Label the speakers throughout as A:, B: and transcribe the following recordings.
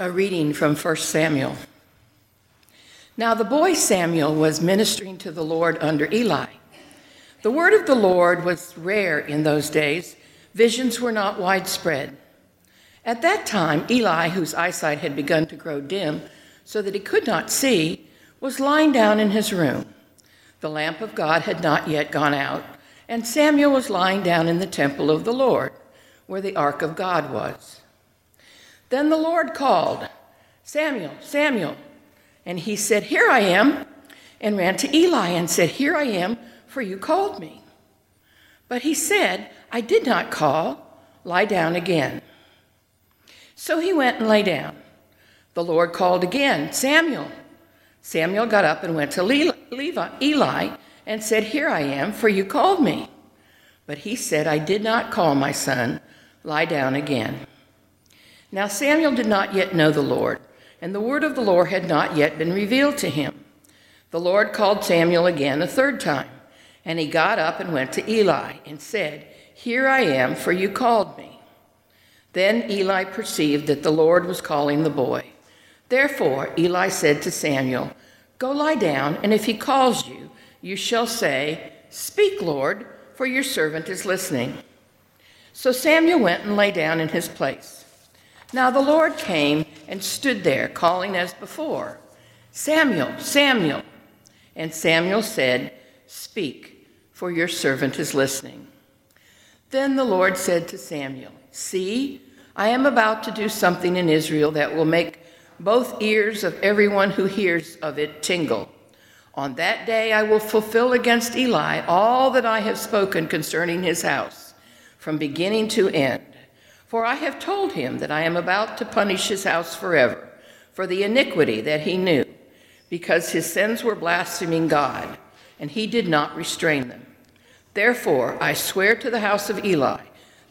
A: A reading from 1 Samuel. Now the boy Samuel was ministering to the Lord under Eli. The word of the Lord was rare in those days, visions were not widespread. At that time, Eli, whose eyesight had begun to grow dim so that he could not see, was lying down in his room. The lamp of God had not yet gone out, and Samuel was lying down in the temple of the Lord, where the ark of God was. Then the Lord called, Samuel, Samuel. And he said, Here I am, and ran to Eli and said, Here I am, for you called me. But he said, I did not call. Lie down again. So he went and lay down. The Lord called again, Samuel. Samuel got up and went to Eli and said, Here I am, for you called me. But he said, I did not call my son. Lie down again. Now Samuel did not yet know the Lord, and the word of the Lord had not yet been revealed to him. The Lord called Samuel again a third time, and he got up and went to Eli and said, Here I am, for you called me. Then Eli perceived that the Lord was calling the boy. Therefore Eli said to Samuel, Go lie down, and if he calls you, you shall say, Speak, Lord, for your servant is listening. So Samuel went and lay down in his place. Now the Lord came and stood there, calling as before, Samuel, Samuel. And Samuel said, Speak, for your servant is listening. Then the Lord said to Samuel, See, I am about to do something in Israel that will make both ears of everyone who hears of it tingle. On that day I will fulfill against Eli all that I have spoken concerning his house, from beginning to end. For I have told him that I am about to punish his house forever for the iniquity that he knew, because his sins were blaspheming God, and he did not restrain them. Therefore, I swear to the house of Eli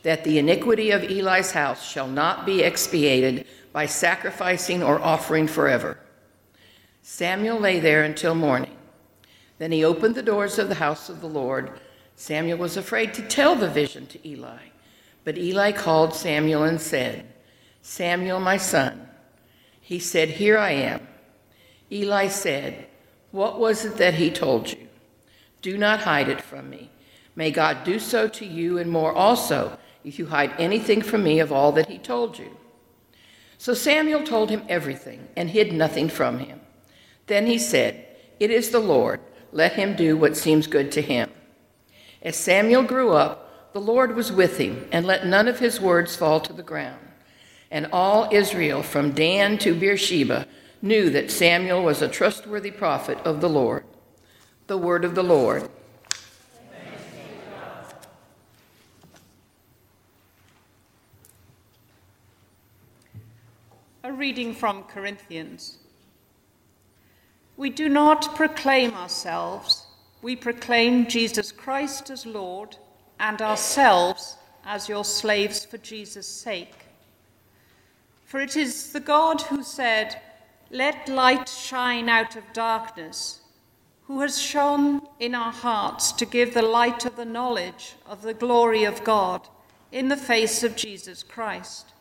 A: that the iniquity of Eli's house shall not be expiated by sacrificing or offering forever. Samuel lay there until morning. Then he opened the doors of the house of the Lord. Samuel was afraid to tell the vision to Eli. But Eli called Samuel and said, Samuel, my son. He said, Here I am. Eli said, What was it that he told you? Do not hide it from me. May God do so to you and more also, if you hide anything from me of all that he told you. So Samuel told him everything and hid nothing from him. Then he said, It is the Lord. Let him do what seems good to him. As Samuel grew up, the Lord was with him, and let none of his words fall to the ground. And all Israel, from Dan to Beersheba, knew that Samuel was a trustworthy prophet of the Lord. The word of the Lord.
B: A reading from Corinthians. We do not proclaim ourselves, we proclaim Jesus Christ as Lord and ourselves as your slaves for Jesus' sake. For it is the God who said, Let light shine out of darkness, who has shone in our hearts to give the light of the knowledge of the glory of God in the face of Jesus Christ.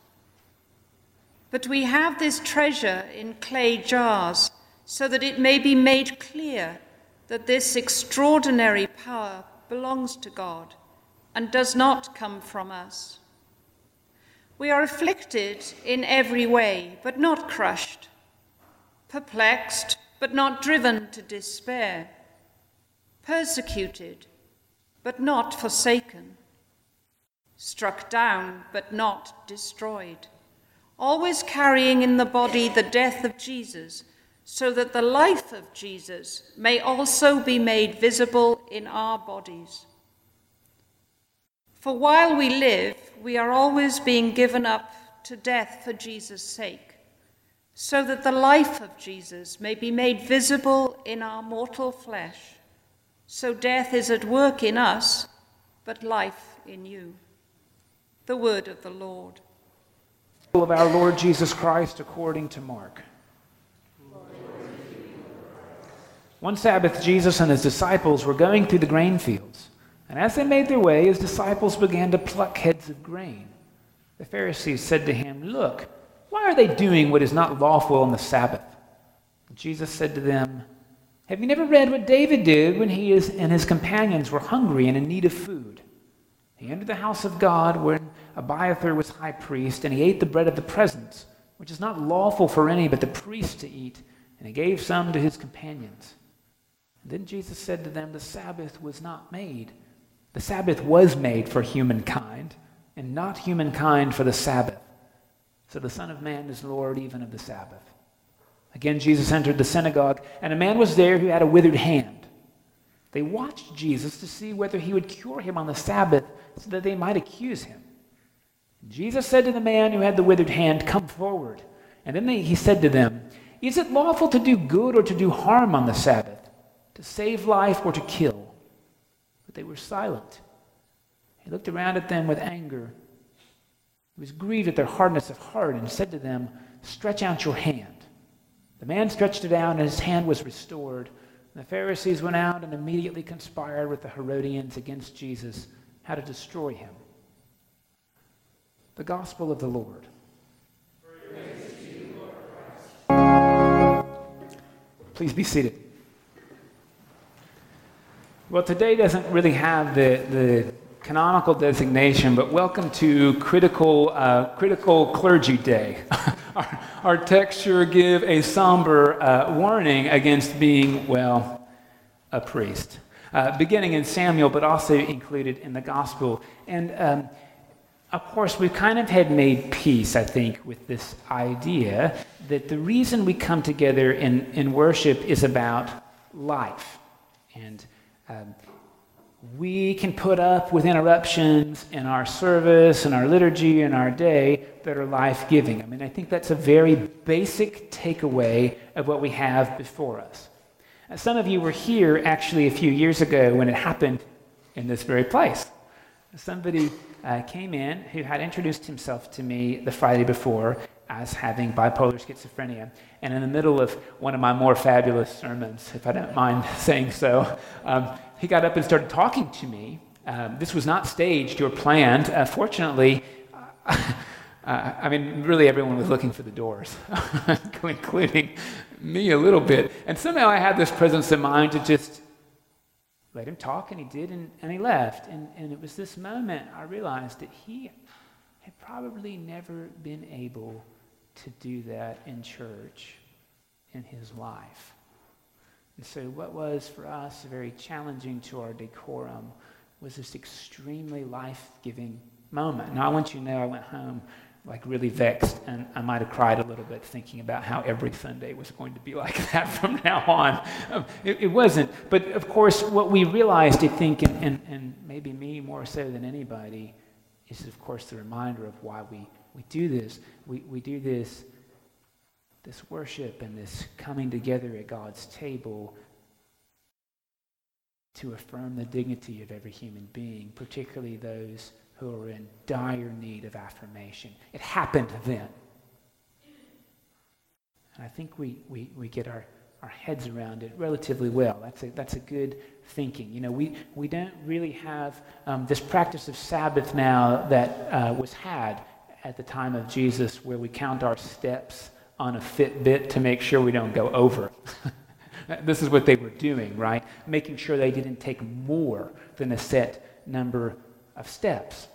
B: But we have this treasure in clay jars so that it may be made clear that this extraordinary power belongs to God and does not come from us. We are afflicted in every way, but not crushed, perplexed, but not driven to despair, persecuted, but not forsaken, struck down, but not destroyed, always carrying in the body the death of Jesus, so that the life of Jesus may also be made visible in our bodies. For while we live, we are always being given up to death for Jesus' sake, so that the life of Jesus may be made visible in our mortal flesh. So death is at work in us, but life in you. The word of the Lord.
C: Of our Lord Jesus Christ according to Mark. One Sabbath, Jesus and his disciples were going through the grain fields. And as they made their way, his disciples began to pluck heads of grain. The Pharisees said to him, Look, Why are they doing what is not lawful on the Sabbath? Jesus said to them, Have you never read what David did when he and his companions were hungry and in need of food? He entered the house of God when Abiathar was high priest, and he ate the bread of the presence, which is not lawful for any but the priest to eat, and he gave some to his companions. And then Jesus said to them, The Sabbath was not made. The Sabbath was made for humankind, and not humankind for the Sabbath. So the Son of Man is Lord even of the Sabbath. Again, Jesus entered the synagogue, and a man was there who had a withered hand. They watched Jesus to see whether he would cure him on the Sabbath so that they might accuse him. Jesus said to the man who had the withered hand, Come forward. And then they, he said to them, Is it lawful to do good or to do harm on the Sabbath, to save life or to kill? They were silent. He looked around at them with anger. He was grieved at their hardness of heart and said to them, Stretch out your hand. The man stretched it out, and his hand was restored. And the Pharisees went out and immediately conspired with the Herodians against Jesus how to destroy him. The Gospel of the Lord. Please be seated. Well, today doesn't really have the, the canonical designation, but welcome to Critical, uh, critical Clergy Day. our, our texts sure give a somber uh, warning against being, well, a priest uh, beginning in Samuel, but also included in the gospel. And um, of course, we kind of had made peace, I think, with this idea that the reason we come together in, in worship is about life. And um, we can put up with interruptions in our service and our liturgy and our day that are life giving. I mean, I think that's a very basic takeaway of what we have before us. Some of you were here actually a few years ago when it happened in this very place. Somebody uh, came in who had introduced himself to me the Friday before as having bipolar schizophrenia. And in the middle of one of my more fabulous sermons, if I don't mind saying so, um, he got up and started talking to me. Um, this was not staged or planned. Uh, fortunately, uh, I mean, really, everyone was looking for the doors, including me a little bit. And somehow I had this presence of mind to just let him talk, and he did, and, and he left. And, and it was this moment I realized that he had probably never been able to do that in church in his life. And so, what was for us very challenging to our decorum was this extremely life giving moment. Now, I want you to know I went home like really vexed, and I might have cried a little bit thinking about how every Sunday was going to be like that from now on. Um, it, it, wasn't. But of course, what we realized, I think, and, and, and maybe me more so than anybody, is of course the reminder of why we, we do this. We, we do this, this worship and this coming together at God's table to affirm the dignity of every human being, particularly those who are in dire need of affirmation. It happened then. And I think we, we, we get our, our heads around it relatively well. That's a, that's a good thinking. You know, we, we don't really have um, this practice of Sabbath now that uh, was had at the time of Jesus where we count our steps on a Fitbit to make sure we don't go over. this is what they were doing, right? Making sure they didn't take more than a set number of steps.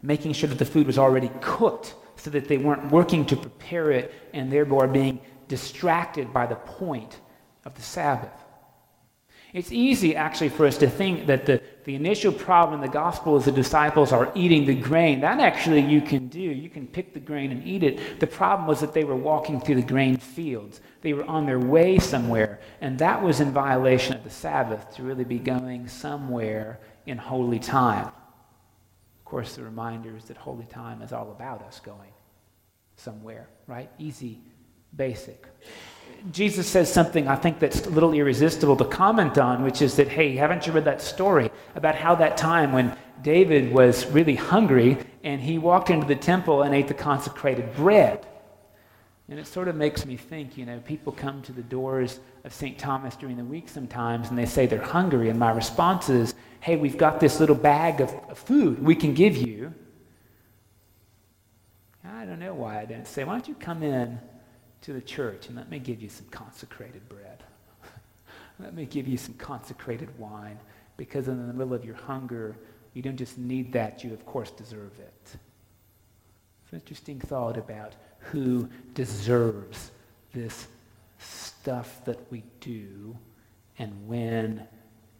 C: Making sure that the food was already cooked so that they weren't working to prepare it and thereby being distracted by the point of the Sabbath. It's easy, actually, for us to think that the, the initial problem in the gospel is the disciples are eating the grain. That actually you can do. You can pick the grain and eat it. The problem was that they were walking through the grain fields. They were on their way somewhere, and that was in violation of the Sabbath to really be going somewhere in holy time. Of course, the reminder is that holy time is all about us going somewhere, right? Easy, basic. Jesus says something I think that's a little irresistible to comment on, which is that, hey, haven't you read that story about how that time when David was really hungry and he walked into the temple and ate the consecrated bread? And it sort of makes me think, you know, people come to the doors of St. Thomas during the week sometimes and they say they're hungry. And my response is, hey, we've got this little bag of, of food we can give you. I don't know why I don't say, why don't you come in to the church and let me give you some consecrated bread? let me give you some consecrated wine because in the middle of your hunger, you don't just need that, you of course deserve it. It's an interesting thought about who deserves this stuff that we do and when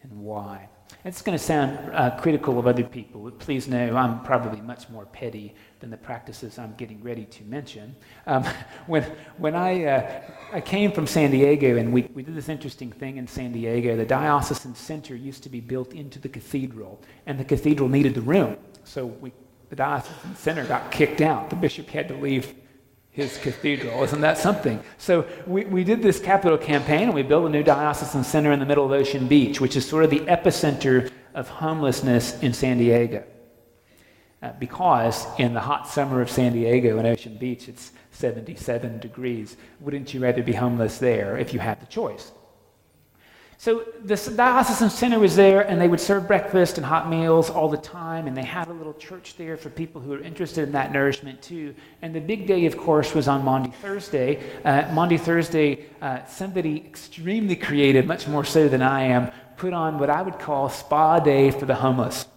C: and why. It's going to sound uh, critical of other people, but please know I'm probably much more petty than the practices I'm getting ready to mention. Um, when when I, uh, I came from San Diego and we, we did this interesting thing in San Diego, the diocesan center used to be built into the cathedral, and the cathedral needed the room. So we, the diocesan center got kicked out. The bishop had to leave his cathedral. Isn't that something? So we, we did this capital campaign and we built a new diocesan center in the middle of Ocean Beach, which is sort of the epicenter of homelessness in San Diego. Uh, because in the hot summer of San Diego and Ocean Beach, it's 77 degrees. Wouldn't you rather be homeless there if you had the choice? So the diocesan center was there, and they would serve breakfast and hot meals all the time, and they had a little church there for people who were interested in that nourishment too. And the big day, of course, was on Maundy Thursday. Uh, Maundy Thursday, uh, somebody extremely creative, much more so than I am, put on what I would call spa day for the homeless.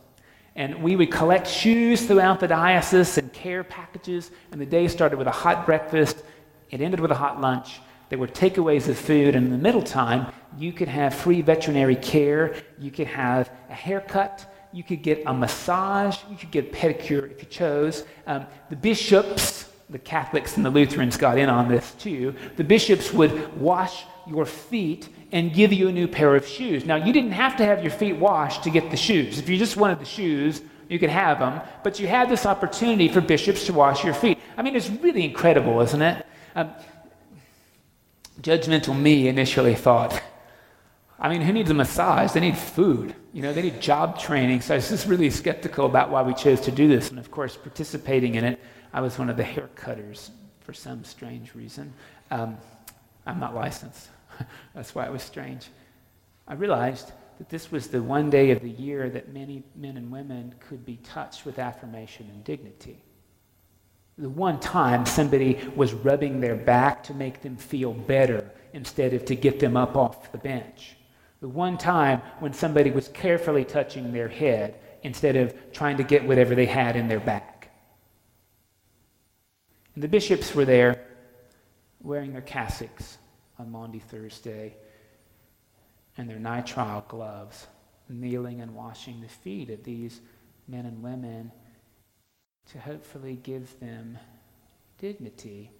C: And we would collect shoes throughout the diocese and care packages, and the day started with a hot breakfast. It ended with a hot lunch. There were takeaways of food, and in the middle time, you could have free veterinary care, you could have a haircut, you could get a massage, you could get a pedicure if you chose. Um, the bishops, the Catholics and the Lutherans got in on this too. The bishops would wash your feet and give you a new pair of shoes. Now, you didn't have to have your feet washed to get the shoes. If you just wanted the shoes, you could have them, but you had this opportunity for bishops to wash your feet. I mean, it's really incredible, isn't it? Um, judgmental me initially thought, I mean, who needs a massage? They need food. You know, they need job training. So I was just really skeptical about why we chose to do this. And of course, participating in it, I was one of the hair cutters for some strange reason. Um, I'm not licensed. That's why it was strange. I realized that this was the one day of the year that many men and women could be touched with affirmation and dignity. The one time somebody was rubbing their back to make them feel better instead of to get them up off the bench. The one time when somebody was carefully touching their head instead of trying to get whatever they had in their back. And the bishops were there wearing their cassocks on Maundy Thursday and their nitrile gloves, kneeling and washing the feet of these men and women to hopefully give them dignity.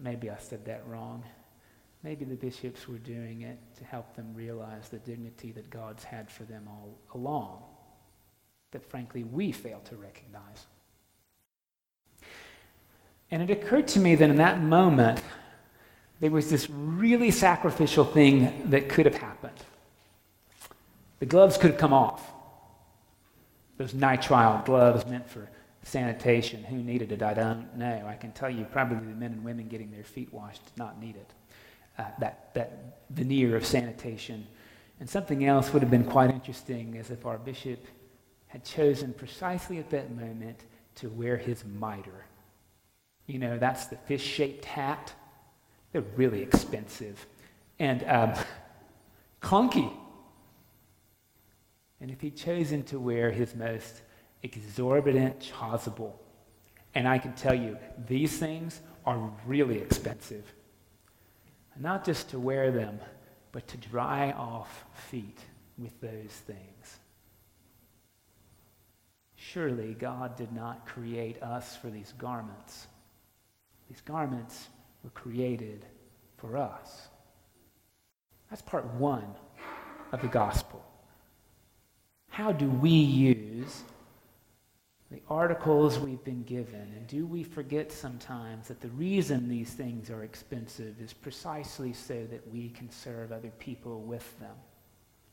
C: Maybe I said that wrong. Maybe the bishops were doing it to help them realize the dignity that God's had for them all along, that frankly we fail to recognize. And it occurred to me that in that moment, there was this really sacrificial thing that could have happened. The gloves could have come off those nitrile gloves meant for sanitation. Who needed it? I don't know. I can tell you probably the men and women getting their feet washed did not need it. Uh, that, that veneer of sanitation. And something else would have been quite interesting as if our bishop had chosen precisely at that moment to wear his mitre. You know, that's the fish shaped hat. They're really expensive and um, clunky. And if he'd chosen to wear his most exorbitant chasuble, and I can tell you, these things are really expensive. Not just to wear them, but to dry off feet with those things. Surely God did not create us for these garments. These garments were created for us. That's part one of the gospel how do we use the articles we've been given? And do we forget sometimes that the reason these things are expensive is precisely so that we can serve other people with them?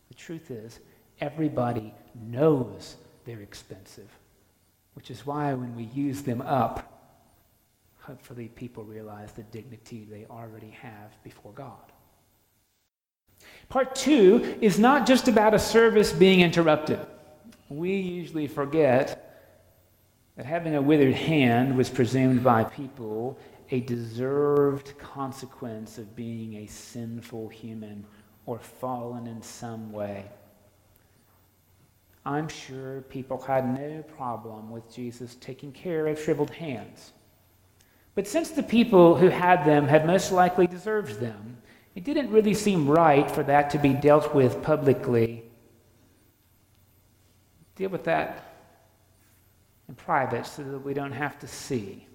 C: The truth is, everybody knows they're expensive, which is why when we use them up, hopefully people realize the dignity they already have before God. Part two is not just about a service being interrupted. We usually forget that having a withered hand was presumed by people a deserved consequence of being a sinful human or fallen in some way. I'm sure people had no problem with Jesus taking care of shriveled hands. But since the people who had them had most likely deserved them, it didn't really seem right for that to be dealt with publicly. Deal with that in private so that we don't have to see.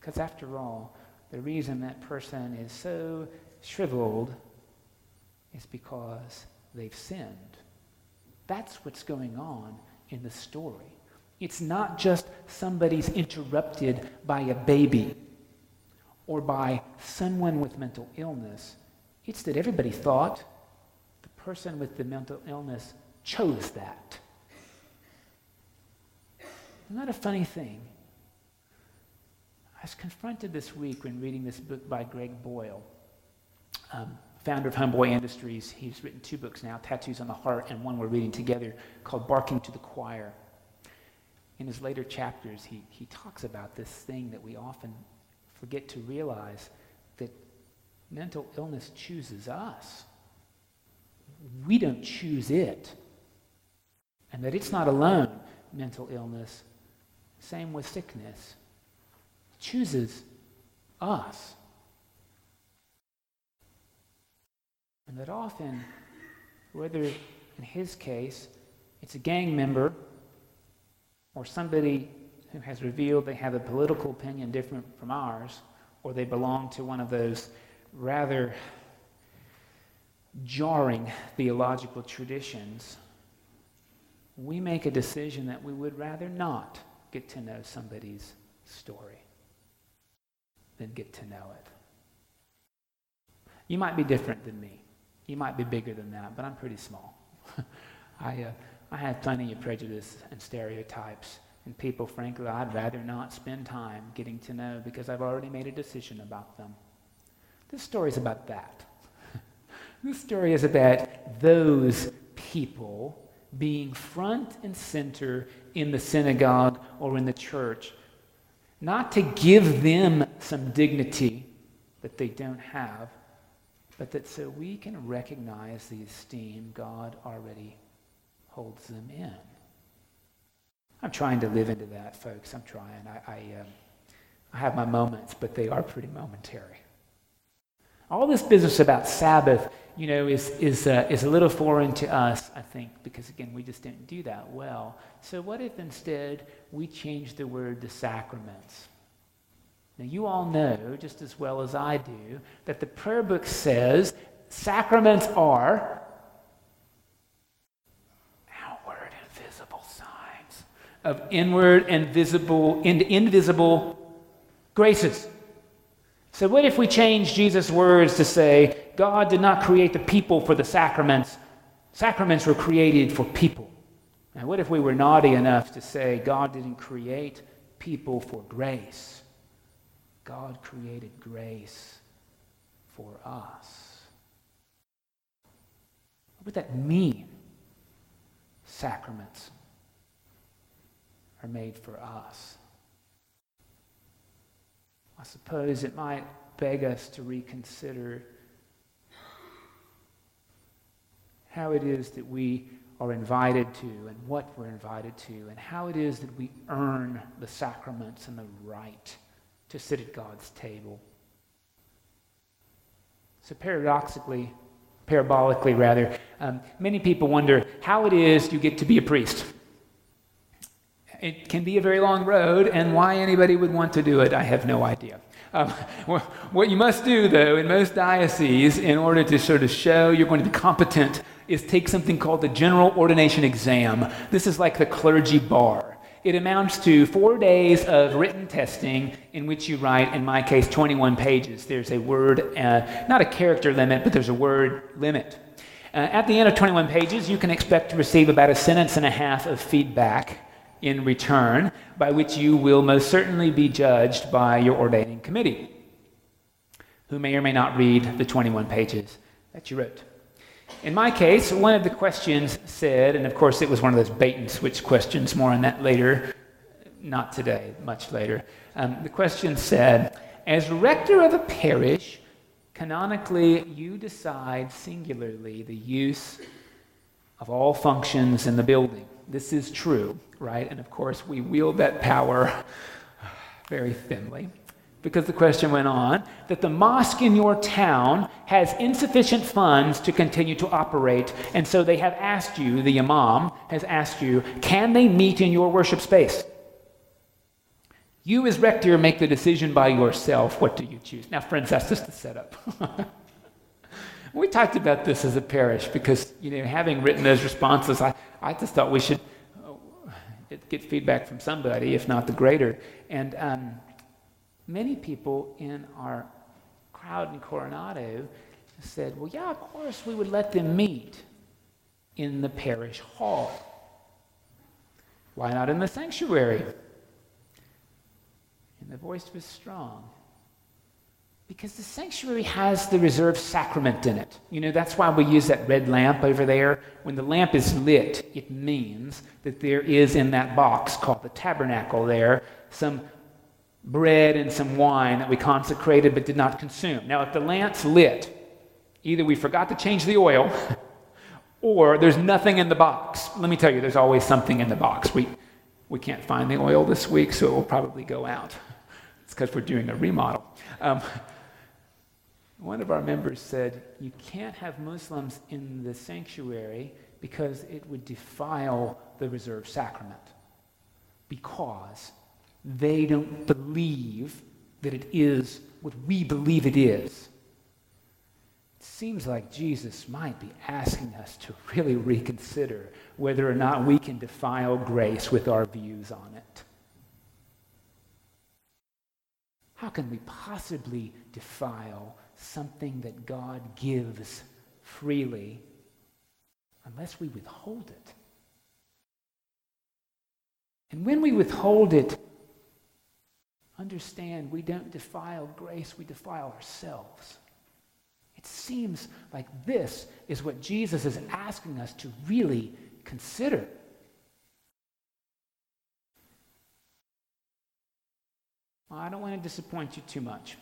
C: Because after all, the reason that person is so shriveled is because they've sinned. That's what's going on in the story. It's not just somebody's interrupted by a baby or by someone with mental illness. It's that everybody thought the person with the mental illness chose that. Isn't that a funny thing? I was confronted this week when reading this book by Greg Boyle, um, founder of Homeboy Industries. He's written two books now, Tattoos on the Heart, and one we're reading together called Barking to the Choir. In his later chapters, he, he talks about this thing that we often forget to realize mental illness chooses us. We don't choose it. And that it's not alone, mental illness. Same with sickness. It chooses us. And that often, whether in his case it's a gang member or somebody who has revealed they have a political opinion different from ours, or they belong to one of those rather jarring theological traditions, we make a decision that we would rather not get to know somebody's story than get to know it. You might be different than me. You might be bigger than that, but I'm pretty small. I, uh, I have plenty of prejudice and stereotypes and people, frankly, I'd rather not spend time getting to know because I've already made a decision about them. This story is about that. this story is about those people being front and center in the synagogue or in the church, not to give them some dignity that they don't have, but that so we can recognize the esteem God already holds them in. I'm trying to live into that, folks. I'm trying. I, I, um, I have my moments, but they are pretty momentary. All this business about Sabbath, you know, is, is, uh, is a little foreign to us, I think, because again, we just didn't do that well. So, what if instead we change the word to sacraments? Now, you all know, just as well as I do, that the prayer book says sacraments are outward and visible signs of inward and visible, invisible graces. So, what if we change Jesus' words to say, God did not create the people for the sacraments, sacraments were created for people? And what if we were naughty enough to say, God didn't create people for grace? God created grace for us. What would that mean? Sacraments are made for us. I suppose it might beg us to reconsider how it is that we are invited to and what we're invited to, and how it is that we earn the sacraments and the right to sit at God's table. So, paradoxically, parabolically rather, um, many people wonder how it is you get to be a priest. It can be a very long road, and why anybody would want to do it, I have no idea. Um, what you must do, though, in most dioceses, in order to sort of show you're going to be competent, is take something called the General Ordination Exam. This is like the clergy bar. It amounts to four days of written testing in which you write, in my case, 21 pages. There's a word, uh, not a character limit, but there's a word limit. Uh, at the end of 21 pages, you can expect to receive about a sentence and a half of feedback in return, by which you will most certainly be judged by your ordaining committee, who may or may not read the 21 pages that you wrote. In my case, one of the questions said, and of course it was one of those bait and switch questions, more on that later. not today, much later. Um, the question said As rector of a parish, canonically, you decide singularly the use of all functions in the building. This is true, right? And of course, we wield that power very thinly because the question went on that the mosque in your town has insufficient funds to continue to operate. And so they have asked you, the imam has asked you, can they meet in your worship space? You, as rector, make the decision by yourself. What do you choose? Now, friends, that's just the setup. we talked about this as a parish because, you know, having written those responses, I, I just thought we should oh, get feedback from somebody, if not the greater. And um, many people in our crowd in Coronado said, well, yeah, of course, we would let them meet in the parish hall. Why not in the sanctuary? And the voice was strong. Because the sanctuary has the reserved sacrament in it. You know, that's why we use that red lamp over there. When the lamp is lit, it means that there is in that box called the tabernacle there some bread and some wine that we consecrated but did not consume. Now, if the lamp's lit, either we forgot to change the oil or there's nothing in the box. Let me tell you, there's always something in the box. We, we can't find the oil this week, so it will probably go out. It's because we're doing a remodel. Um, one of our members said, You can't have Muslims in the sanctuary because it would defile the reserved sacrament. Because they don't believe that it is what we believe it is. It seems like Jesus might be asking us to really reconsider whether or not we can defile grace with our views on it. How can we possibly defile something that God gives freely unless we withhold it? And when we withhold it, understand we don't defile grace, we defile ourselves. It seems like this is what Jesus is asking us to really consider. I don't want to disappoint you too much.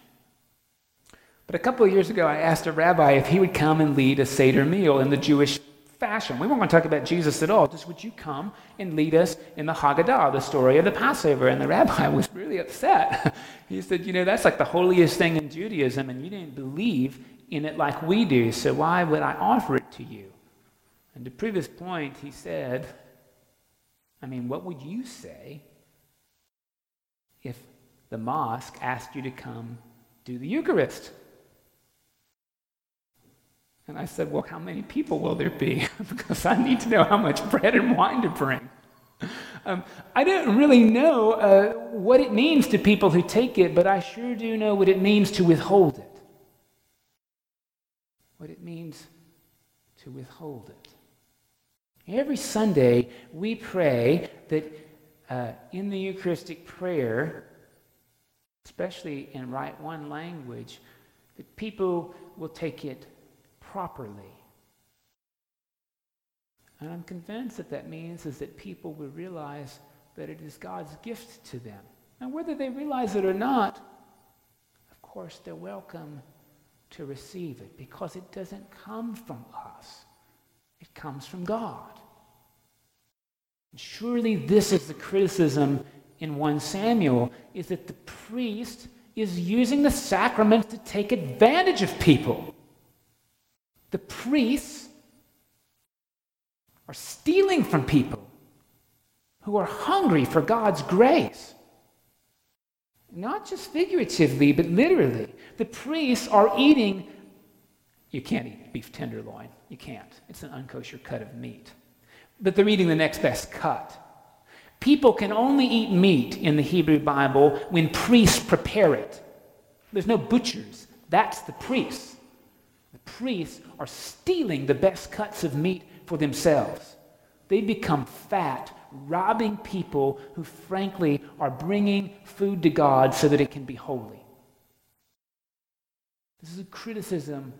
C: But a couple of years ago, I asked a rabbi if he would come and lead a Seder meal in the Jewish fashion. We weren't going to talk about Jesus at all. Just would you come and lead us in the Haggadah, the story of the Passover? And the rabbi was really upset. he said, You know, that's like the holiest thing in Judaism, and you didn't believe in it like we do, so why would I offer it to you? And to prove his point, he said, I mean, what would you say if the mosque asked you to come do the Eucharist? And I said, Well, how many people will there be? because I need to know how much bread and wine to bring. Um, I don't really know uh, what it means to people who take it, but I sure do know what it means to withhold it. What it means to withhold it. Every Sunday, we pray that uh, in the Eucharistic prayer, especially in Rite One language, that people will take it properly. And I'm convinced that that means is that people will realize that it is God's gift to them. And whether they realize it or not, of course, they're welcome to receive it because it doesn't come from us. It comes from God. And surely this is the criticism in 1 Samuel is that the priest is using the sacrament to take advantage of people. The priests are stealing from people who are hungry for God's grace. Not just figuratively, but literally. The priests are eating, you can't eat beef tenderloin. You can't. It's an unkosher cut of meat. But they're eating the next best cut. People can only eat meat in the Hebrew Bible when priests prepare it. There's no butchers. That's the priests priests are stealing the best cuts of meat for themselves. They become fat, robbing people who, frankly, are bringing food to God so that it can be holy. This is a criticism,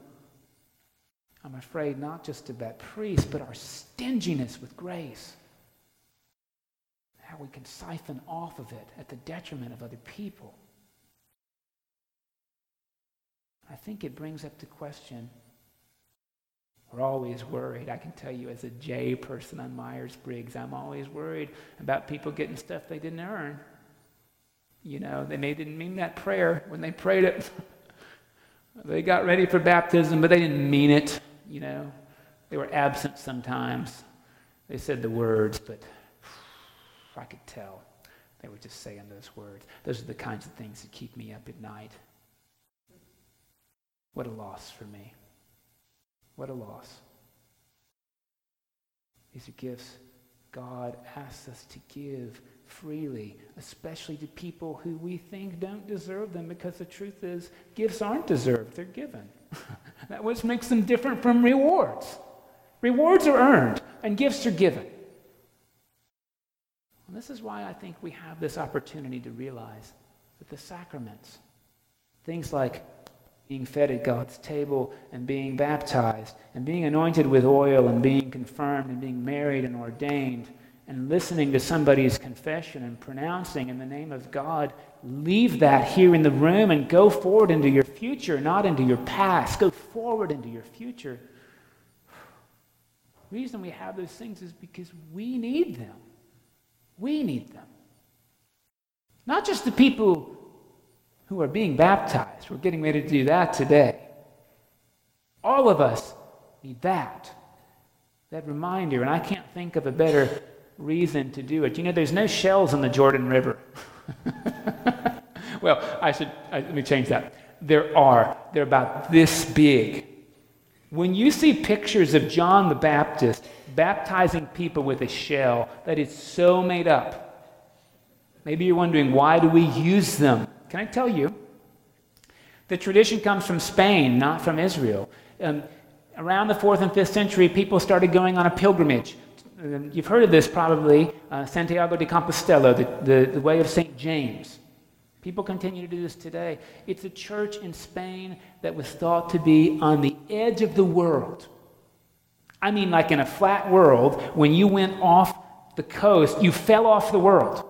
C: I'm afraid, not just about priests, but our stinginess with grace. how we can siphon off of it at the detriment of other people. I think it brings up the question we're always worried. I can tell you, as a J person on Myers Briggs, I'm always worried about people getting stuff they didn't earn. You know, they may didn't mean that prayer when they prayed it. they got ready for baptism, but they didn't mean it. You know, they were absent sometimes. They said the words, but I could tell they were just saying those words. Those are the kinds of things that keep me up at night. What a loss for me. What a loss. These are gifts God asks us to give freely, especially to people who we think don't deserve them, because the truth is, gifts aren't deserved, they're given. that what makes them different from rewards. Rewards are earned, and gifts are given. And this is why I think we have this opportunity to realize that the sacraments, things like being fed at God's table and being baptized and being anointed with oil and being confirmed and being married and ordained and listening to somebody's confession and pronouncing in the name of God, leave that here in the room and go forward into your future, not into your past. Go forward into your future. The reason we have those things is because we need them. We need them. Not just the people who are being baptized. We're getting ready to do that today. All of us need that. That reminder, and I can't think of a better reason to do it. You know, there's no shells in the Jordan River. well, I should, I, let me change that. There are. They're about this big. When you see pictures of John the Baptist baptizing people with a shell that is so made up, maybe you're wondering, why do we use them? Can I tell you? The tradition comes from Spain, not from Israel. Um, around the 4th and 5th century, people started going on a pilgrimage. Um, you've heard of this probably, uh, Santiago de Compostela, the, the, the way of St. James. People continue to do this today. It's a church in Spain that was thought to be on the edge of the world. I mean, like in a flat world, when you went off the coast, you fell off the world.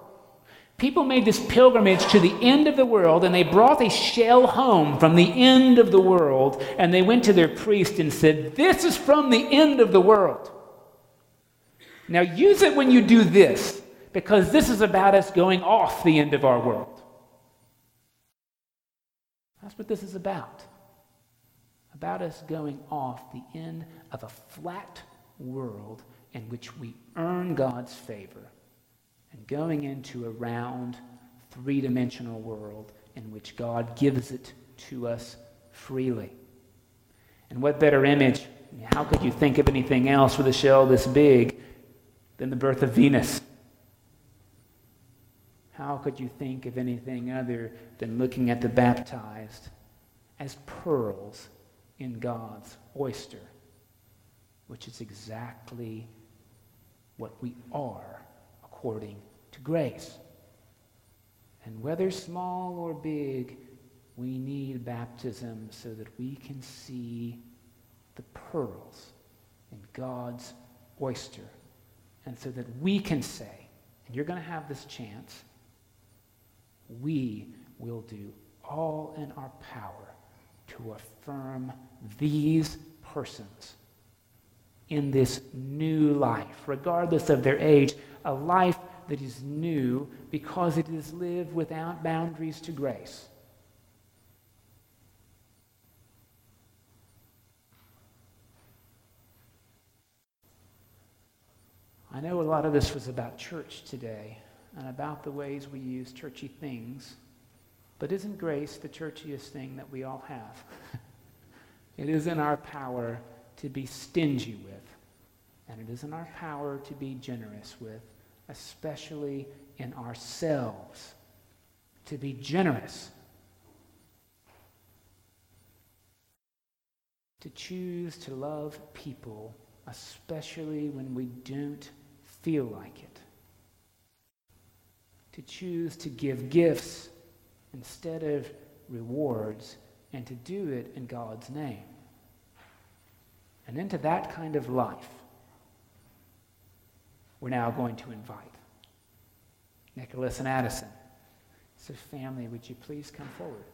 C: People made this pilgrimage to the end of the world and they brought a shell home from the end of the world and they went to their priest and said, This is from the end of the world. Now use it when you do this because this is about us going off the end of our world. That's what this is about. About us going off the end of a flat world in which we earn God's favor and going into a round, three dimensional world in which God gives it to us freely. And what better image? How could you think of anything else with a shell this big than the birth of Venus? How could you think of anything other than looking at the baptized as pearls in God's oyster, which is exactly what we are according to grace. And whether small or big, we need baptism so that we can see the pearls in God's oyster. And so that we can say, and you're going to have this chance, we will do all in our power to affirm these persons in this new life, regardless of their age, a life that is new because it is lived without boundaries to grace. I know a lot of this was about church today and about the ways we use churchy things, but isn't grace the churchiest thing that we all have? it is in our power to be stingy with, and it is in our power to be generous with especially in ourselves, to be generous, to choose to love people, especially when we don't feel like it, to choose to give gifts instead of rewards, and to do it in God's name. And into that kind of life, we're now going to invite Nicholas and Addison. So, family, would you please come forward?